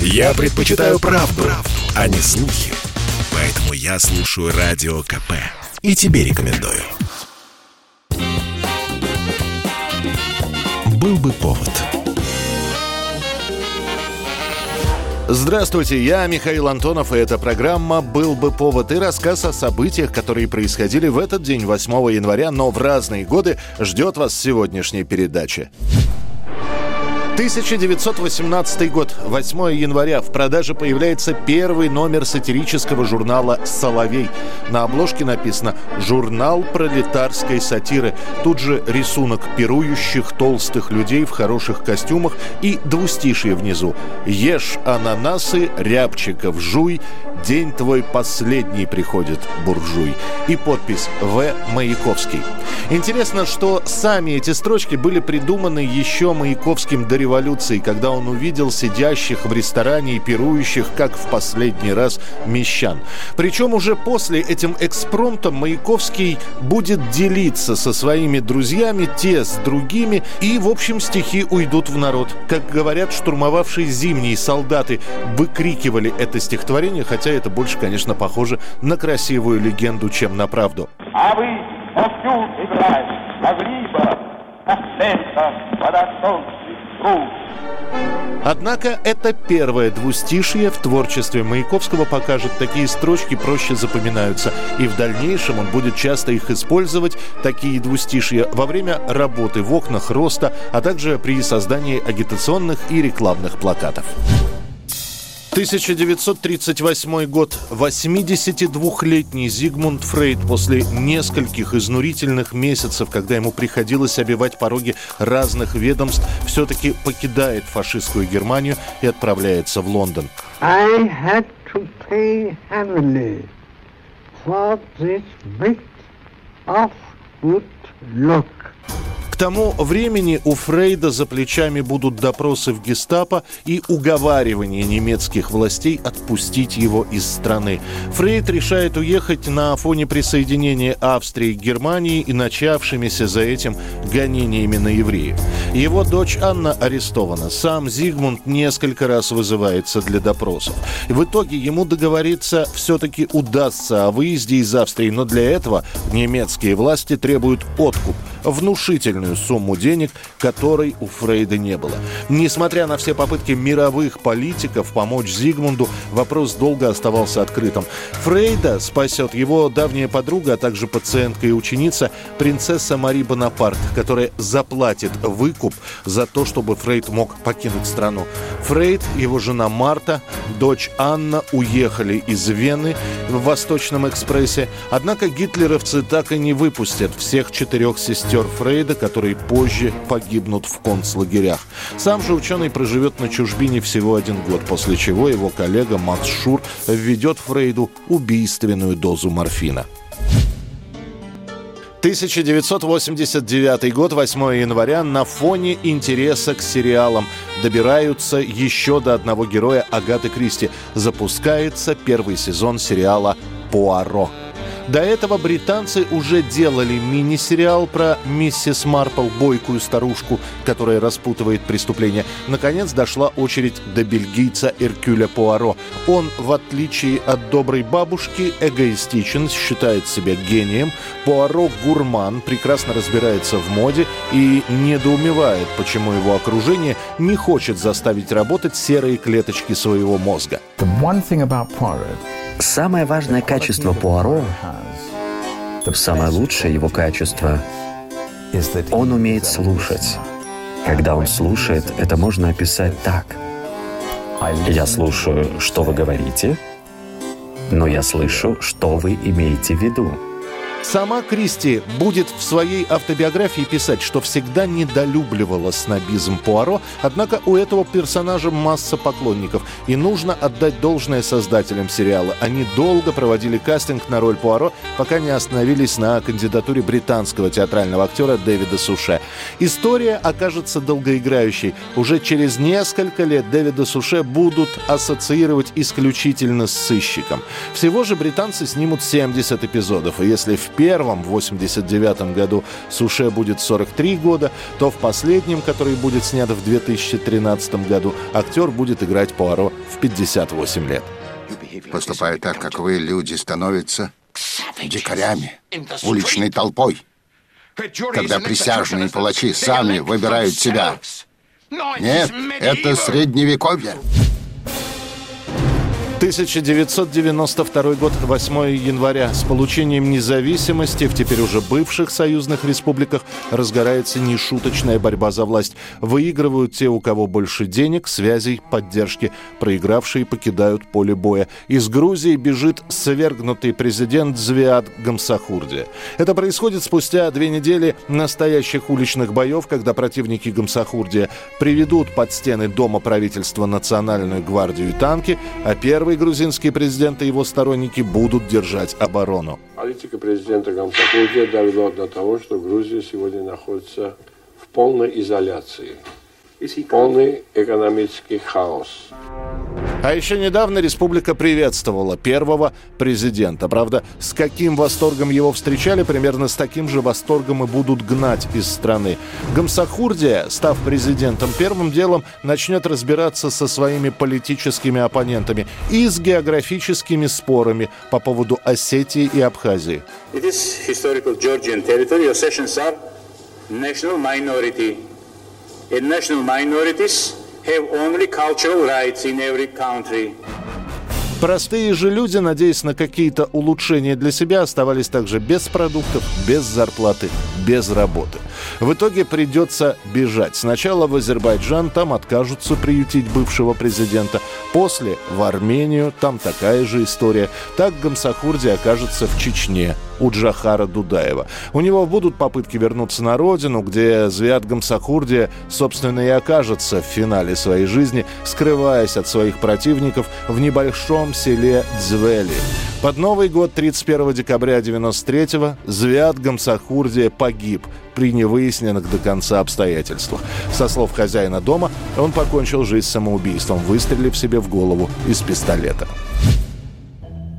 Я предпочитаю правду, правду, а не слухи. Поэтому я слушаю Радио КП. И тебе рекомендую. Был бы повод. Здравствуйте, я Михаил Антонов, и эта программа «Был бы повод» и рассказ о событиях, которые происходили в этот день, 8 января, но в разные годы, ждет вас сегодняшняя передача. 1918 год, 8 января. В продаже появляется первый номер сатирического журнала «Соловей». На обложке написано «Журнал пролетарской сатиры». Тут же рисунок пирующих толстых людей в хороших костюмах и двустишие внизу. «Ешь ананасы, рябчиков жуй, день твой последний приходит, буржуй». И подпись «В. Маяковский». Интересно, что сами эти строчки были придуманы еще Маяковским до революции, когда он увидел сидящих в ресторане и пирующих, как в последний раз, мещан. Причем уже после этим экспромтом Маяковский будет делиться со своими друзьями, те с другими, и, в общем, стихи уйдут в народ. Как говорят штурмовавшие зимние солдаты, выкрикивали это стихотворение, хотя это больше, конечно, похоже на красивую легенду, чем на правду. А вы вовсю играть могли бы, как лето подо солнцем труд. Однако это первое двустишие в творчестве Маяковского покажет. Такие строчки проще запоминаются. И в дальнейшем он будет часто их использовать, такие двустишия, во время работы в окнах роста, а также при создании агитационных и рекламных плакатов. 1938 год. 82-летний Зигмунд Фрейд после нескольких изнурительных месяцев, когда ему приходилось обивать пороги разных ведомств, все-таки покидает фашистскую Германию и отправляется в Лондон. I had to pay heavily for this bit of good luck. К тому времени у Фрейда за плечами будут допросы в гестапо и уговаривание немецких властей отпустить его из страны. Фрейд решает уехать на фоне присоединения Австрии к Германии и начавшимися за этим гонениями на евреев. Его дочь Анна арестована. Сам Зигмунд несколько раз вызывается для допросов. В итоге ему договориться все-таки удастся о выезде из Австрии, но для этого немецкие власти требуют откуп, внушительную сумму денег, которой у Фрейда не было. Несмотря на все попытки мировых политиков помочь Зигмунду, вопрос долго оставался открытым. Фрейда спасет его давняя подруга, а также пациентка и ученица принцесса Мари Бонапарт, которая заплатит выкуп за то, чтобы Фрейд мог покинуть страну. Фрейд, его жена Марта, дочь Анна уехали из Вены в Восточном экспрессе, однако гитлеровцы так и не выпустят всех четырех сестер Фрейда, которые позже погибнут в концлагерях. Сам же ученый проживет на чужбине всего один год, после чего его коллега Макс Шур введет Фрейду убийственную дозу морфина. 1989 год, 8 января, на фоне интереса к сериалам добираются еще до одного героя Агаты Кристи. Запускается первый сезон сериала «Пуаро». До этого британцы уже делали мини-сериал про миссис Марпл, бойкую старушку, которая распутывает преступления. Наконец дошла очередь до бельгийца Эркюля Пуаро. Он, в отличие от доброй бабушки, эгоистичен, считает себя гением. Пуаро гурман, прекрасно разбирается в моде и недоумевает, почему его окружение не хочет заставить работать серые клеточки своего мозга. Самое важное качество Пуаро, самое лучшее его качество, он умеет слушать. Когда он слушает, это можно описать так. Я слушаю, что вы говорите, но я слышу, что вы имеете в виду. Сама Кристи будет в своей автобиографии писать, что всегда недолюбливала снобизм Пуаро, однако у этого персонажа масса поклонников, и нужно отдать должное создателям сериала. Они долго проводили кастинг на роль Пуаро, пока не остановились на кандидатуре британского театрального актера Дэвида Суше. История окажется долгоиграющей. Уже через несколько лет Дэвида Суше будут ассоциировать исключительно с сыщиком. Всего же британцы снимут 70 эпизодов, и если в первом, в 89 году, Суше будет 43 года, то в последнем, который будет снят в 2013 году, актер будет играть Пуаро в 58 лет. Поступая так, как вы, люди становятся дикарями, уличной толпой. Когда присяжные палачи сами выбирают себя. Нет, это средневековье. 1992 год, 8 января. С получением независимости в теперь уже бывших союзных республиках разгорается нешуточная борьба за власть. Выигрывают те, у кого больше денег, связей, поддержки. Проигравшие покидают поле боя. Из Грузии бежит свергнутый президент Звиад Гамсахурди. Это происходит спустя две недели настоящих уличных боев, когда противники Гамсахурдия приведут под стены Дома правительства Национальную гвардию и танки, а первый Первый грузинский президент и его сторонники будут держать оборону. Политика президента Гамсахурдия довела до того, что Грузия сегодня находится в полной изоляции. Полный экономический хаос. А еще недавно республика приветствовала первого президента. Правда, с каким восторгом его встречали, примерно с таким же восторгом и будут гнать из страны. Гамсахурдия, став президентом, первым делом начнет разбираться со своими политическими оппонентами и с географическими спорами по поводу Осетии и Абхазии. National minority. In national minorities, have only cultural rights in every country. Простые же люди, надеясь на какие-то улучшения для себя, оставались также без продуктов, без зарплаты, без работы. В итоге придется бежать. Сначала в Азербайджан, там откажутся приютить бывшего президента. После в Армению, там такая же история. Так Гамсахурди окажется в Чечне у Джахара Дудаева. У него будут попытки вернуться на родину, где Звят Гамсахурдия, собственно, и окажется в финале своей жизни, скрываясь от своих противников в небольшом селе Дзвели. Под Новый год 31 декабря 93-го Звят Гамсахурдия погиб при невыясненных до конца обстоятельствах. Со слов хозяина дома, он покончил жизнь самоубийством, выстрелив себе в голову из пистолета.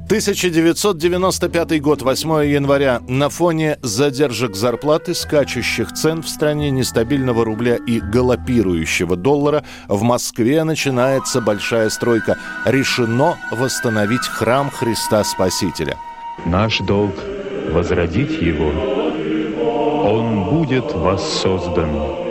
1995 год, 8 января. На фоне задержек зарплаты, скачущих цен в стране, нестабильного рубля и галопирующего доллара в Москве начинается большая стройка. Решено восстановить храм Христа Спасителя. Наш долг – возродить его. Он будет воссоздан.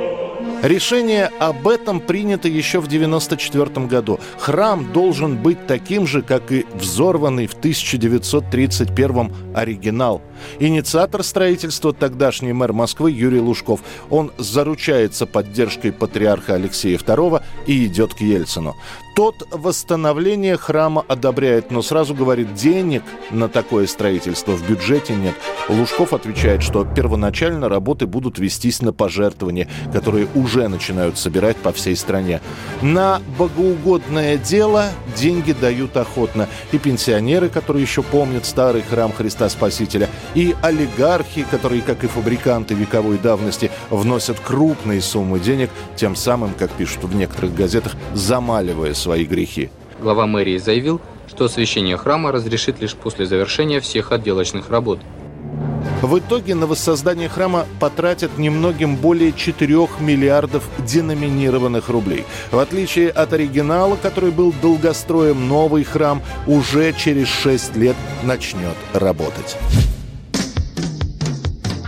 Решение об этом принято еще в 1994 году. Храм должен быть таким же, как и взорванный в 1931 оригинал. Инициатор строительства тогдашний мэр Москвы Юрий Лужков. Он заручается поддержкой патриарха Алексея II и идет к Ельцину. Тот восстановление храма одобряет, но сразу говорит, денег на такое строительство в бюджете нет. Лужков отвечает, что первоначально работы будут вестись на пожертвования, которые уже начинают собирать по всей стране. На богоугодное дело деньги дают охотно. И пенсионеры, которые еще помнят старый храм Христа Спасителя, и олигархи, которые, как и фабриканты вековой давности, вносят крупные суммы денег, тем самым, как пишут в некоторых газетах, замаливая свои грехи. Глава мэрии заявил, что освящение храма разрешит лишь после завершения всех отделочных работ. В итоге на воссоздание храма потратят немногим более 4 миллиардов деноминированных рублей. В отличие от оригинала, который был долгостроем, новый храм уже через 6 лет начнет работать.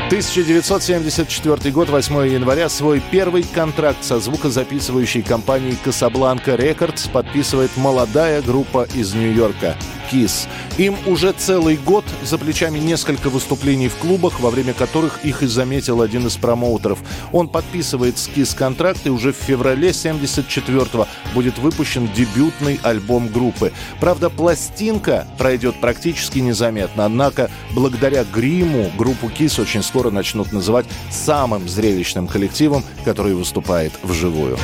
1974 год, 8 января, свой первый контракт со звукозаписывающей компанией «Casablanca Records» подписывает молодая группа из Нью-Йорка «Kiss». Им уже целый год за плечами несколько выступлений в клубах, во время которых их и заметил один из промоутеров. Он подписывает с Kiss контракт, и уже в феврале 74-го будет выпущен дебютный альбом группы. Правда, пластинка пройдет практически незаметно, однако благодаря гриму группу Kiss очень скоро начнут называть самым зрелищным коллективом, который выступает вживую.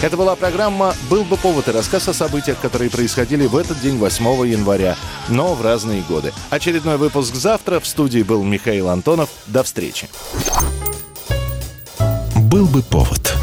Это была программа «Был бы повод» и рассказ о событиях, которые происходили в этот день, 8 января, но в разные годы. Очередной выпуск завтра. В студии был Михаил Антонов. До встречи. «Был бы повод»